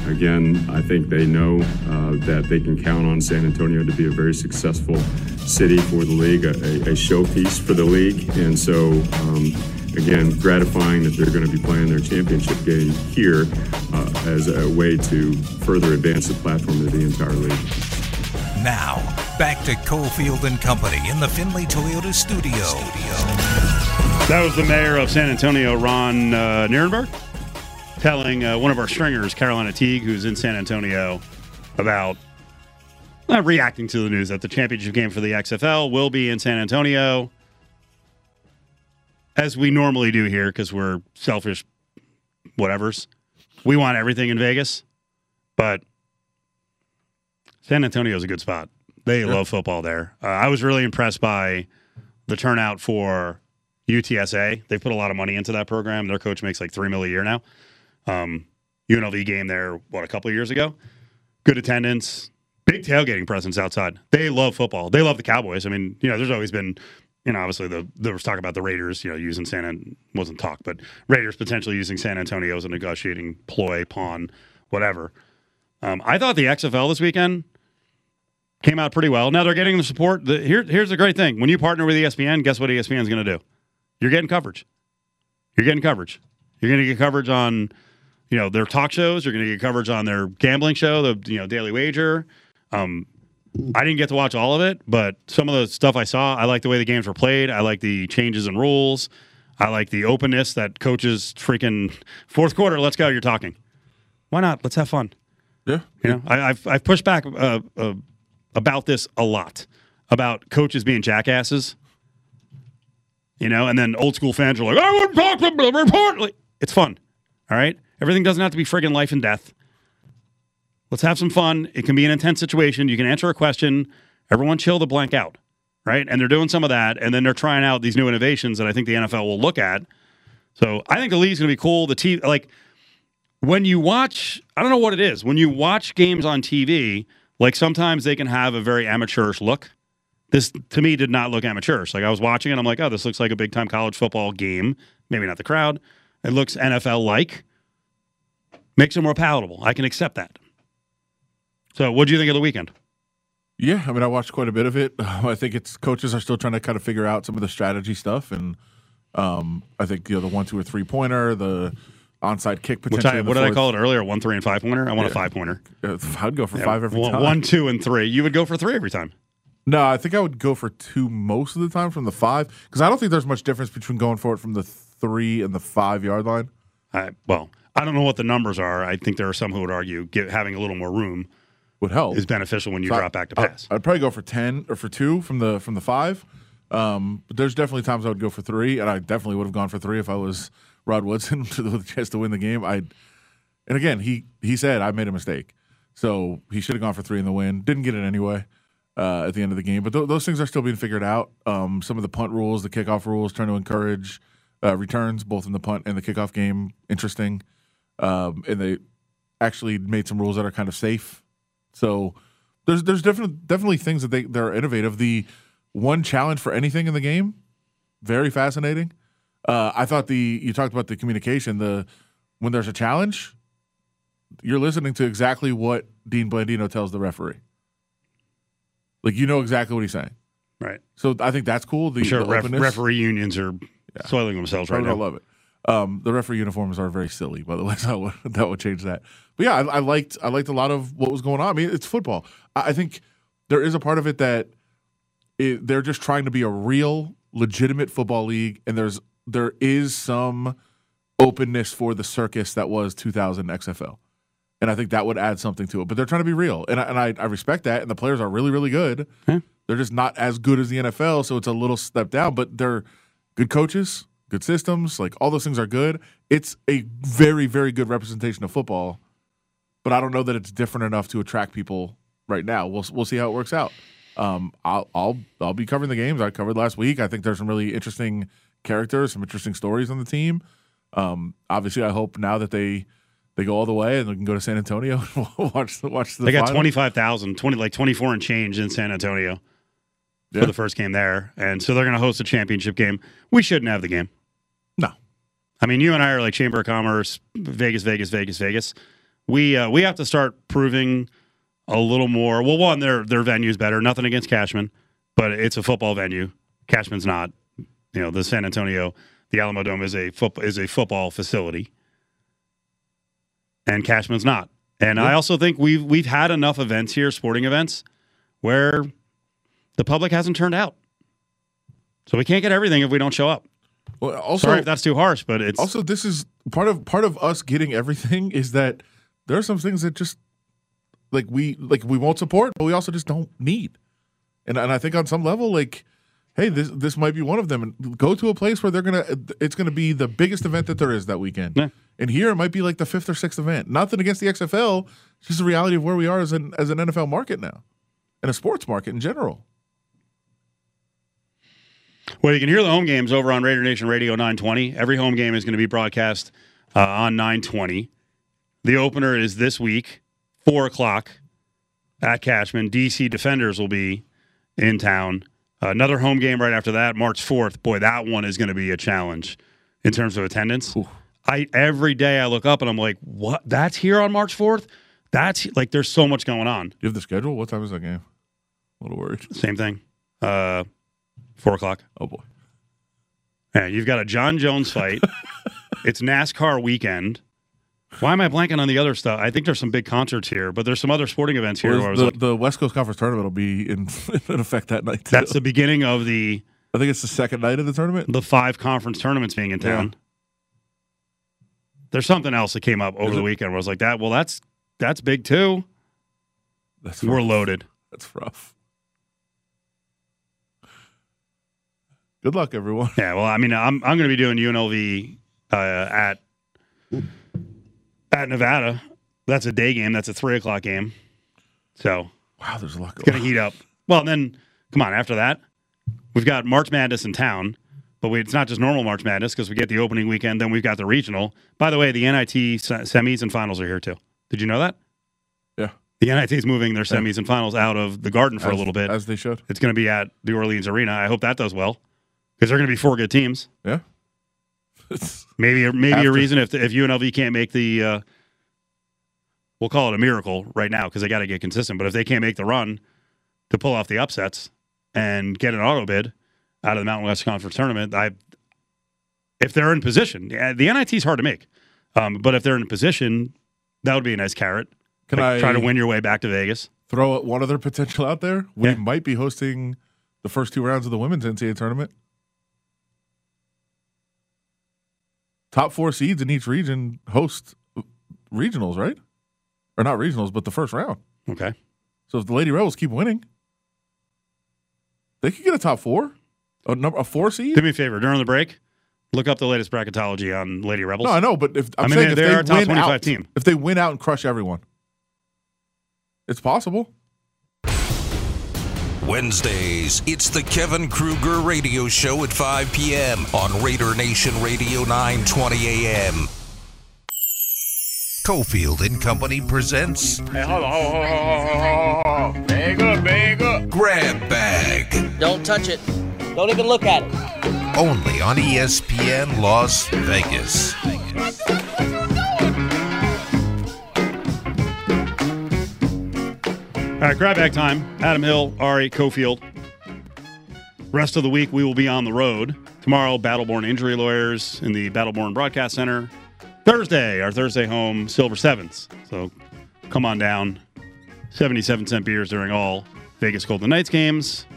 Speaker 9: Again, I think they know uh, that they can count on San Antonio to be a very successful city for the league, a, a showpiece for the league, and so. Um, again, gratifying that they're going to be playing their championship game here uh, as a way to further advance the platform of the entire league.
Speaker 2: Now, back to Cofield and Company in the Findlay Toyota studio.
Speaker 3: That was the mayor of San Antonio, Ron uh, Nirenberg, telling uh, one of our stringers, Carolina Teague, who's in San Antonio, about uh, reacting to the news that the championship game for the XFL will be in San Antonio, as we normally do here, because we're selfish, whatevers. We want everything in Vegas, but San Antonio is a good spot. They love football there. Uh, I was really impressed by the turnout for UTSA. They put a lot of money into that program. Their coach makes like three mil a year now. Um, UNLV game there, what, a couple of years ago? Good attendance, big tailgating presence outside. They love football. They love the Cowboys. I mean, you know, there's always been, you know, obviously the there was talk about the Raiders, you know, using San An- wasn't talk, but Raiders potentially using San Antonio as a negotiating ploy, pawn, whatever. Um, I thought the XFL this weekend came out pretty well. Now they're getting the support. The, here, here's the great thing: when you partner with ESPN, guess what ESPN is going to do? You're getting coverage. You're getting coverage. You're going to get coverage on, you know, their talk shows. You're going to get coverage on their gambling show, the you know Daily Wager. Um, I didn't get to watch all of it, but some of the stuff I saw, I like the way the games were played. I like the changes in rules. I like the openness that coaches freaking fourth quarter. Let's go. You're talking. Why not? Let's have fun.
Speaker 5: Yeah.
Speaker 3: You know, I, I've I've pushed back uh, uh, about this a lot about coaches being jackasses. You know, and then old school fans are like, "I wouldn't talk to the report." Like, it's fun. All right, everything doesn't have to be friggin' life and death. Let's have some fun. It can be an intense situation. You can answer a question. Everyone chill the blank out, right? And they're doing some of that, and then they're trying out these new innovations that I think the NFL will look at. So I think the league's going to be cool. The TV, like when you watch, I don't know what it is. When you watch games on TV, like sometimes they can have a very amateurish look. This to me did not look amateurish. Like I was watching it, I'm like, oh, this looks like a big time college football game. Maybe not the crowd. It looks NFL like. Makes it more palatable. I can accept that. So, what do you think of the weekend?
Speaker 5: Yeah, I mean, I watched quite a bit of it. I think it's coaches are still trying to kind of figure out some of the strategy stuff, and um, I think you know the one, two, or three pointer, the onside kick
Speaker 3: Which
Speaker 5: potentially.
Speaker 3: I, what did I call it earlier? One, three, and five pointer. I want a five pointer.
Speaker 5: I'd go for five every
Speaker 3: one,
Speaker 5: time.
Speaker 3: one, two, and three. You would go for three every time.
Speaker 5: No, I think I would go for two most of the time from the five because I don't think there's much difference between going for it from the three and the five yard line.
Speaker 3: I, well, I don't know what the numbers are. I think there are some who would argue get, having a little more room
Speaker 5: Would help.
Speaker 3: is beneficial when you
Speaker 5: So I-
Speaker 3: drop back to
Speaker 5: I-
Speaker 3: pass.
Speaker 5: I'd probably go for ten or for two from the from the five. Um, but there's definitely times I would go for three, and I definitely would have gone for three if I was Rod Woodson to the chance to win the game. I and again he he said I made a mistake, so he should have gone for three in the win. Didn't get it anyway uh, at the end of the game. But th- those things are still being figured out. Um, some of the punt rules, the kickoff rules, trying to encourage uh, returns both in the punt and the kickoff game. Interesting, um, and they actually made some rules that are kind of safe. So there's there's definitely definitely things that they they're innovative. The one challenge for anything in the game, very fascinating. Uh, I thought the you talked about the communication. The when there's a challenge, you're listening to exactly what Dean Blandino tells the referee. Like you know exactly what he's saying.
Speaker 3: right.
Speaker 5: So I think that's cool. The,
Speaker 3: I'm sure
Speaker 5: the
Speaker 3: ref, referee unions are soiling themselves right
Speaker 5: Probably
Speaker 3: now.
Speaker 5: don't love it. Um, the referee uniforms are very silly, by the way. So that would, that would change that. But yeah, I, I liked I liked a lot of what was going on. I mean, it's football. I, I think there is a part of it that it, they're just trying to be a real, legitimate football league, and there's there is some openness for the circus that was 2000 XFL, and I think that would add something to it. But they're trying to be real, and I, and I, I respect that. And the players are really really good. They're just not as good as the NFL, so it's a little step down. But they're good coaches, good systems, like all those things are good. It's a very, very good representation of football. but I don't know that it's different enough to attract people right now. We'll we'll see how it works out. Um, I'll I'll I'll be covering the games I covered last week. I think there's some really interesting characters, some interesting stories on the team. Um, obviously, I hope now that they they go all the way and they can go to San Antonio and watch the watch the.
Speaker 3: They got
Speaker 5: final.
Speaker 3: 25,000, 20, like 24 and change in San Antonio
Speaker 5: Yeah.
Speaker 3: for the first game there. And so they're going to host a championship game. We shouldn't have the game. I mean, you and I are like Chamber of Commerce, Vegas, Vegas, Vegas, Vegas. We uh, we have to start proving a little more. Well, one, their their venue's better. Nothing against Cashman, but it's a football venue. Cashman's not. You know, the San Antonio, the Alamodome is a football is a football facility, and Cashman's not. And I also think we've we've had enough events here, sporting events, where the public hasn't turned out. So we can't get everything if we don't show up.
Speaker 5: Well, also,
Speaker 3: Sorry if that's too harsh, but it's
Speaker 5: also this is part of part of us getting everything is that there are some things that just like we like we won't support, but we also just don't need. And and I think on some level, like, hey, this this might be one of them. And go to a place where they're gonna it's gonna be the biggest event that there is that weekend.
Speaker 3: Yeah.
Speaker 5: And here it might be like the fifth or sixth event. Nothing against the XFL, it's just the reality of where we are as an as an NFL market now, and a sports market in general.
Speaker 3: Well, you can hear the home games over on Raider Nation Radio 920. Every home game is going to be broadcast uh, on 920. The opener is this week, 4 o'clock at Cashman. DC Defenders will be in town. another home game right after that, March 4th. Boy, that one is going to be a challenge in terms of attendance. I Every day I look up and I'm like, what? That's here on March 4th? That's like, there's so much going on.
Speaker 5: You have the schedule. What time is that game? A little worried.
Speaker 3: Same thing. Uh, 4 o'clock.
Speaker 5: Oh boy.
Speaker 3: Yeah, you've got a Jon Jones fight. it's NASCAR weekend. Why am I blanking on the other stuff? I think there's some big concerts here, but there's some other sporting events here.
Speaker 5: Well,
Speaker 3: where I was
Speaker 5: the,
Speaker 3: like,
Speaker 5: the West Coast Conference tournament will be in, in effect that night. Too.
Speaker 3: that's the beginning of the
Speaker 5: I think it's the second night of the tournament.
Speaker 3: the five conference tournaments being in town. There's something else that came up over
Speaker 5: Is
Speaker 3: the
Speaker 5: it?
Speaker 3: weekend where I was like, that well, that's that's big too.
Speaker 5: That's
Speaker 3: We're
Speaker 5: rough.
Speaker 3: loaded.
Speaker 5: That's rough. Good luck, everyone.
Speaker 3: Yeah, well, I mean, I'm I'm going to be doing UNLV uh, at at Nevada. That's a day game. That's a three o'clock game. So
Speaker 5: Wow, there's a lot
Speaker 3: It's
Speaker 5: going
Speaker 3: to heat up. Well, then, come on. After that, we've got March Madness in town, but we, it's not just normal March Madness because we get the opening weekend. Then we've got the regional. By the way, the NIT semis and finals are here too. Did you know that?
Speaker 5: Yeah.
Speaker 3: The NIT is moving their semis and finals out of the Garden for a little bit.
Speaker 5: as they should.
Speaker 3: It's going to be at the Orleans Arena. I hope that does well because they're going to be four good teams.
Speaker 5: Yeah.
Speaker 3: Maybe maybe a reason if if UNLV can't make the uh, we'll call it a miracle right now because they got to get consistent. But if they can't make the run to pull off the upsets and get an auto bid out of the Mountain West Conference tournament, I if they're in position, the NIT is hard to make. Um, but if they're in position, that would be a nice carrot.
Speaker 5: Can
Speaker 3: Like,
Speaker 5: I
Speaker 3: try to win your way back to Vegas?
Speaker 5: throw one other potential out there? We
Speaker 3: Yeah.
Speaker 5: might be hosting the first two rounds of the women's NCAA tournament. Top four seeds in each region host regionals, right? Or not regionals, but the first round.
Speaker 3: Okay.
Speaker 5: So if the Lady Rebels keep winning, they could get a top four, a number a four seed.
Speaker 3: Do me a favor during the break, look up the latest bracketology on Lady Rebels.
Speaker 5: No, I know, but if I'm
Speaker 3: I mean,
Speaker 5: saying
Speaker 3: they-
Speaker 5: if
Speaker 3: they
Speaker 5: they
Speaker 3: are a top 25
Speaker 5: out,
Speaker 3: team.
Speaker 5: if they win out and crush everyone, it's possible.
Speaker 2: Wednesdays, it's the Kevin Kruger Radio Show at 5 p.m. on Raider Nation Radio 920 AM. Cofield and Company presents
Speaker 10: Hey, hold on, hold on, hold on, hold on, hold on. Bag up, bag up.
Speaker 2: Grab Bag,
Speaker 11: Don't touch it. Don't even look at it.
Speaker 2: only on ESPN Las Vegas.
Speaker 3: All right, grab bag time. Adam Hill, Ari Cofield. Rest of the week, we will be on the road. Tomorrow, Battleborn Injury Lawyers in the Battleborn Broadcast Center. Thursday, our Thursday home, Silver Sevens. So come on down. 77 cent beers during all Vegas Golden Knights games.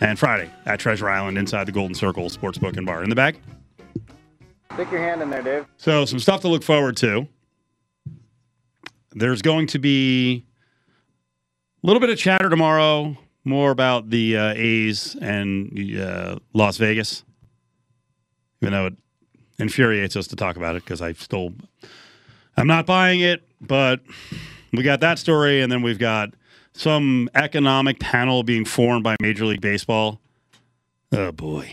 Speaker 3: And Friday at Treasure Island inside the Golden Circle Sportsbook and Bar. In the bag?
Speaker 12: Stick your hand in there, Dave.
Speaker 3: So, some stuff to look forward to. There's going to be little bit of chatter tomorrow, more about the uh, A's and uh, Las Vegas, even though it infuriates us to talk about it because I still, I'm not buying it. but we got that story, and then we've got some economic panel being formed by Major League Baseball. Oh boy.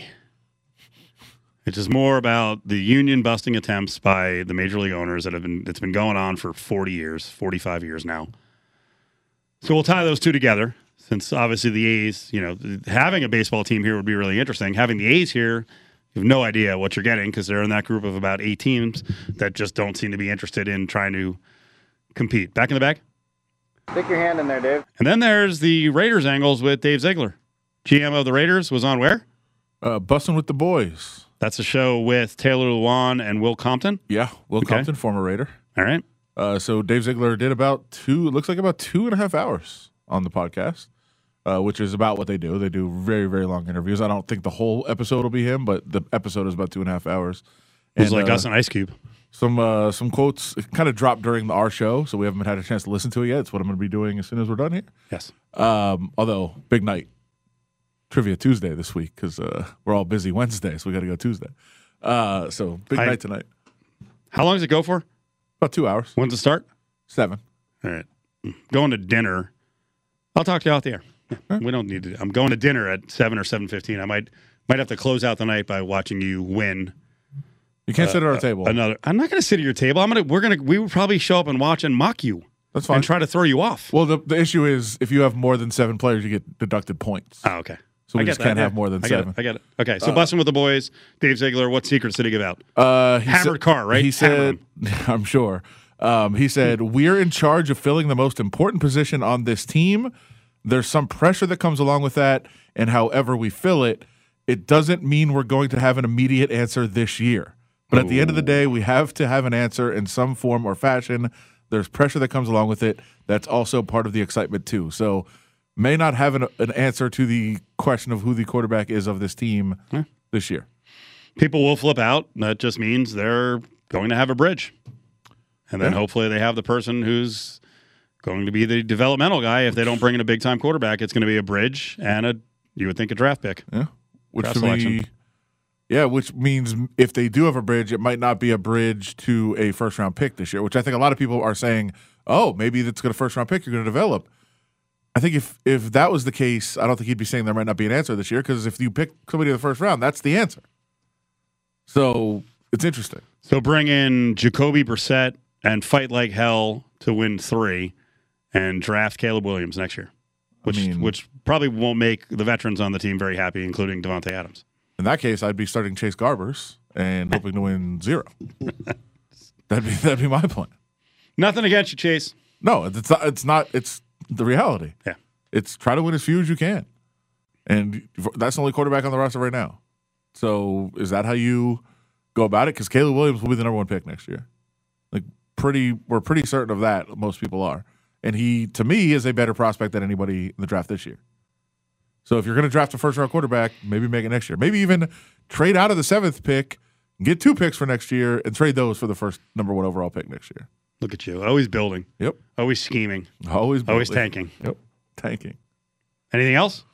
Speaker 3: It's just more about the union busting attempts by the major league owners that have been it's been going on for 40 years, 45 years now. So we'll tie those two together since obviously the A's, you know, having a baseball team here would be really interesting. Having the A's here, you have no idea what you're getting because they're in that group of about eight teams that just don't seem to be interested in trying to compete. Back in the bag.
Speaker 12: Stick your hand in there, Dave.
Speaker 3: And then there's the Raiders angles with Dave Ziegler. GM of the Raiders was on where?
Speaker 5: Uh, Bussin' with the Boys.
Speaker 3: That's a show with Taylor Lewan and Will Compton.
Speaker 5: Yeah, Will
Speaker 3: Okay.
Speaker 5: Compton, former Raider.
Speaker 3: All right.
Speaker 5: Uh, so Dave Ziegler did about two, it looks like about two and a half hours on the podcast, uh, which is about what they do. They do very, very long interviews. I don't think the whole episode will be him, but the episode is about two and a half hours. It's
Speaker 3: like
Speaker 5: uh,
Speaker 3: us and Ice Cube.
Speaker 5: Some uh, some quotes kind of dropped during our show, so we haven't had a chance to listen to it yet. It's what I'm going to be doing as soon as we're done here.
Speaker 3: Yes.
Speaker 5: Um, although big night, trivia Tuesday this week because uh, we're all busy Wednesday, so we got to go Tuesday. Uh, so big
Speaker 3: I-
Speaker 5: night tonight.
Speaker 3: How long does it go for?
Speaker 5: About two hours.
Speaker 3: When's it start?
Speaker 5: Seven.
Speaker 3: All right. Going to dinner. I'll talk to you out there. Yeah, We don't need to. I'm going to dinner at seven or seven fifteen. I might might have to close out the night by watching you win.
Speaker 5: You can't sit at our
Speaker 3: Uh,
Speaker 5: table.
Speaker 3: Another. I'm not going to sit at your table. I'm gonna. We're gonna. We would probably show up and watch and mock you.
Speaker 5: That's fine.
Speaker 3: And try to throw you off.
Speaker 5: Well, the, the issue is if you have more than seven players, you get deducted points.
Speaker 3: Oh, okay.
Speaker 5: So
Speaker 3: I
Speaker 5: we just
Speaker 3: that,
Speaker 5: can't
Speaker 3: yeah.
Speaker 5: have more than
Speaker 3: I
Speaker 5: seven.
Speaker 3: It. I get it. Okay. So
Speaker 5: Uh,
Speaker 3: busting with the boys. Dave Ziegler. What secrets did he give out?
Speaker 5: Uh,
Speaker 3: Hammered car, right?
Speaker 5: He said, I'm sure. Um, he said, We're in charge of filling the most important position on this team. There's some pressure that comes along with that. And however we fill it, it doesn't mean we're going to have an immediate answer this year. But at the end of the day, we have to have an answer in some form or fashion. There's pressure that comes along with it. That's also part of the excitement, too. So, may not have an, an answer to the question of who the quarterback is of this team this year.
Speaker 3: people will flip out. That just means they're going to have a bridge. And then
Speaker 5: Yeah.
Speaker 3: hopefully they have the person who's going to be the developmental guy. If they don't bring in a big time quarterback, it's going to be a bridge and a, you would think, a draft pick.
Speaker 5: Yeah. Which
Speaker 3: Draft
Speaker 5: to
Speaker 3: selection.
Speaker 5: me, yeah, which means if they do have a bridge, it might not be a bridge to a first round pick this year, which I think a lot of people are saying, oh, maybe that's going to first round pick you're going to develop. I think if if that was the case, I don't think he'd be saying there might not be an answer this year because if you pick somebody in the first round, that's the answer. So it's interesting.
Speaker 3: So bring in Jacoby Brissett and fight like hell to win three and draft Caleb Williams next year, which,
Speaker 5: mean-
Speaker 3: which probably won't make the veterans on the team very happy, including Davante Adams.
Speaker 5: In that case, I'd be starting Chase Garbers and hoping to win zero. that'd be that'd be my plan.
Speaker 3: Nothing against you, Chase.
Speaker 5: No, it's not. It's not. It's the reality.
Speaker 3: Yeah.
Speaker 5: It's try to win as few as you can, and that's the only quarterback on the roster right now. So is that how you go about it? Because Caleb Williams will be the number one pick next year. Like pretty, we're pretty certain of that. Most people are, and he to me is a better prospect than anybody in the draft this year. So if you're going to draft a first round quarterback, maybe make it next year. Maybe even trade out of the seventh pick, get two picks for next year, and trade those for the first number one overall pick next year.
Speaker 3: Look at you. Always building.
Speaker 5: Yep.
Speaker 3: Always scheming.
Speaker 5: Always,
Speaker 3: Always tanking.
Speaker 5: Yep, tanking.
Speaker 3: Anything else?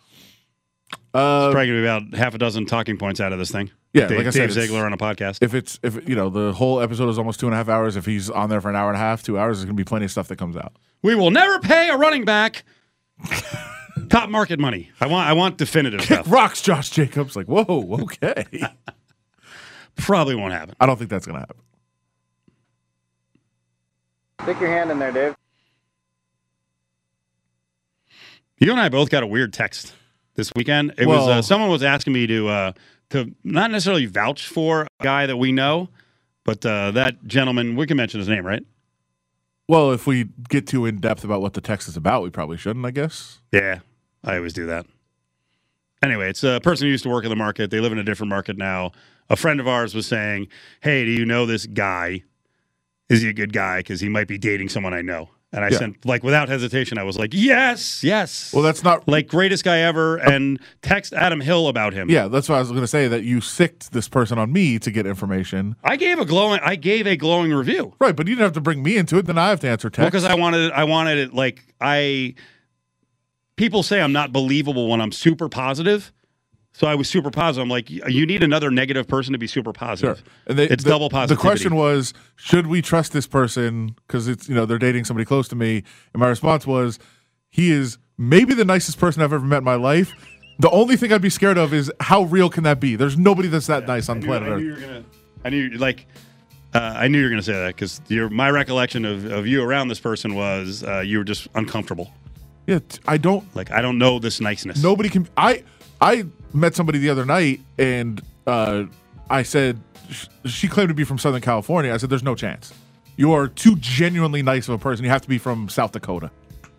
Speaker 5: Uh,
Speaker 3: It's probably going to be about half a dozen talking points out of this thing.
Speaker 5: Yeah,
Speaker 3: Dave,
Speaker 5: like I said,
Speaker 3: Dave Ziegler on a podcast.
Speaker 5: if it's if you know the whole episode is almost two and a half hours, if he's on there for an hour and a half, two hours, there's gonna be plenty of stuff that comes out.
Speaker 3: We will never pay a running back top market money. I want I want definitive stuff.
Speaker 5: Rocks, Josh Jacobs. Like, whoa, okay.
Speaker 3: Probably won't happen.
Speaker 5: I don't think that's gonna happen.
Speaker 12: Stick your hand in there, Dave.
Speaker 3: You and I both got a weird text this weekend. It was uh, someone was asking me to uh, to not necessarily vouch for a guy that we know, but uh, that gentleman. We can mention his name, right?
Speaker 5: Well, if we get too in depth about what the text is about, we probably shouldn't. I guess.
Speaker 3: Yeah, I always do that. Anyway, it's a person who used to work in the market. They live in a different market now. A friend of ours was saying, "Hey, do you know this guy? Is he a good guy? Because he might be dating someone I know." And I
Speaker 5: Yeah.
Speaker 3: sent like without hesitation, I was like, "Yes, yes."
Speaker 5: Well, that's not.
Speaker 3: like greatest guy ever, and text Adam Hill about him.
Speaker 5: Yeah, that's what I was gonna say. That you sicked this person on me to get information.
Speaker 3: I gave a glowing. I gave a glowing review.
Speaker 5: Right, but you didn't have to bring me into it. Then I have to answer text.
Speaker 3: because I wanted. I wanted it like I. People say I'm not believable when I'm super positive. So I was super positive. I'm like, you need another negative person to be super positive.
Speaker 5: Sure. And they,
Speaker 3: it's
Speaker 5: the,
Speaker 3: double positive.
Speaker 5: The question was, should we trust this person because it's you know they're dating somebody close to me? And my response was, he is maybe the nicest person I've ever met in my life. The only thing I'd be scared of is how real can that be? There's nobody that's that yeah, nice on
Speaker 3: I knew,
Speaker 5: planet
Speaker 3: I
Speaker 5: Earth.
Speaker 3: Knew you were gonna, I knew like. Uh, I knew you were going to say that because my recollection of, of you around this person was uh, you were just uncomfortable.
Speaker 5: Yeah, I don't
Speaker 3: like. I don't know this niceness.
Speaker 5: Nobody can. I I met somebody the other night, and uh, I said she claimed to be from Southern California. I said, "There's no chance. You are too genuinely nice of a person. You have to be from South Dakota.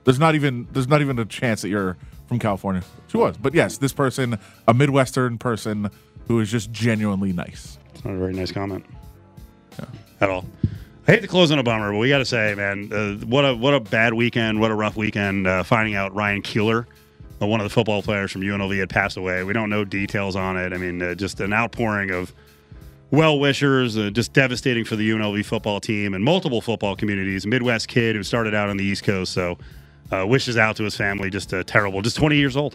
Speaker 5: There's not even there's not even a chance that you're from California." She was, but yes, this person, a Midwestern person who is just genuinely nice.
Speaker 3: It's not a very nice comment yeah. at all. I hate to close on a bummer, but we got to say, man, uh, what a what a bad weekend, what a rough weekend. Uh, finding out Ryan Keeler one of the football players from UNLV had passed away. We don't know details on it. I mean, uh, just an outpouring of well wishers, uh, just devastating for the UNLV football team and multiple football communities. Midwest kid who started out on the East Coast, so uh, wishes out to his family. Just uh, terrible. Just 20 years old.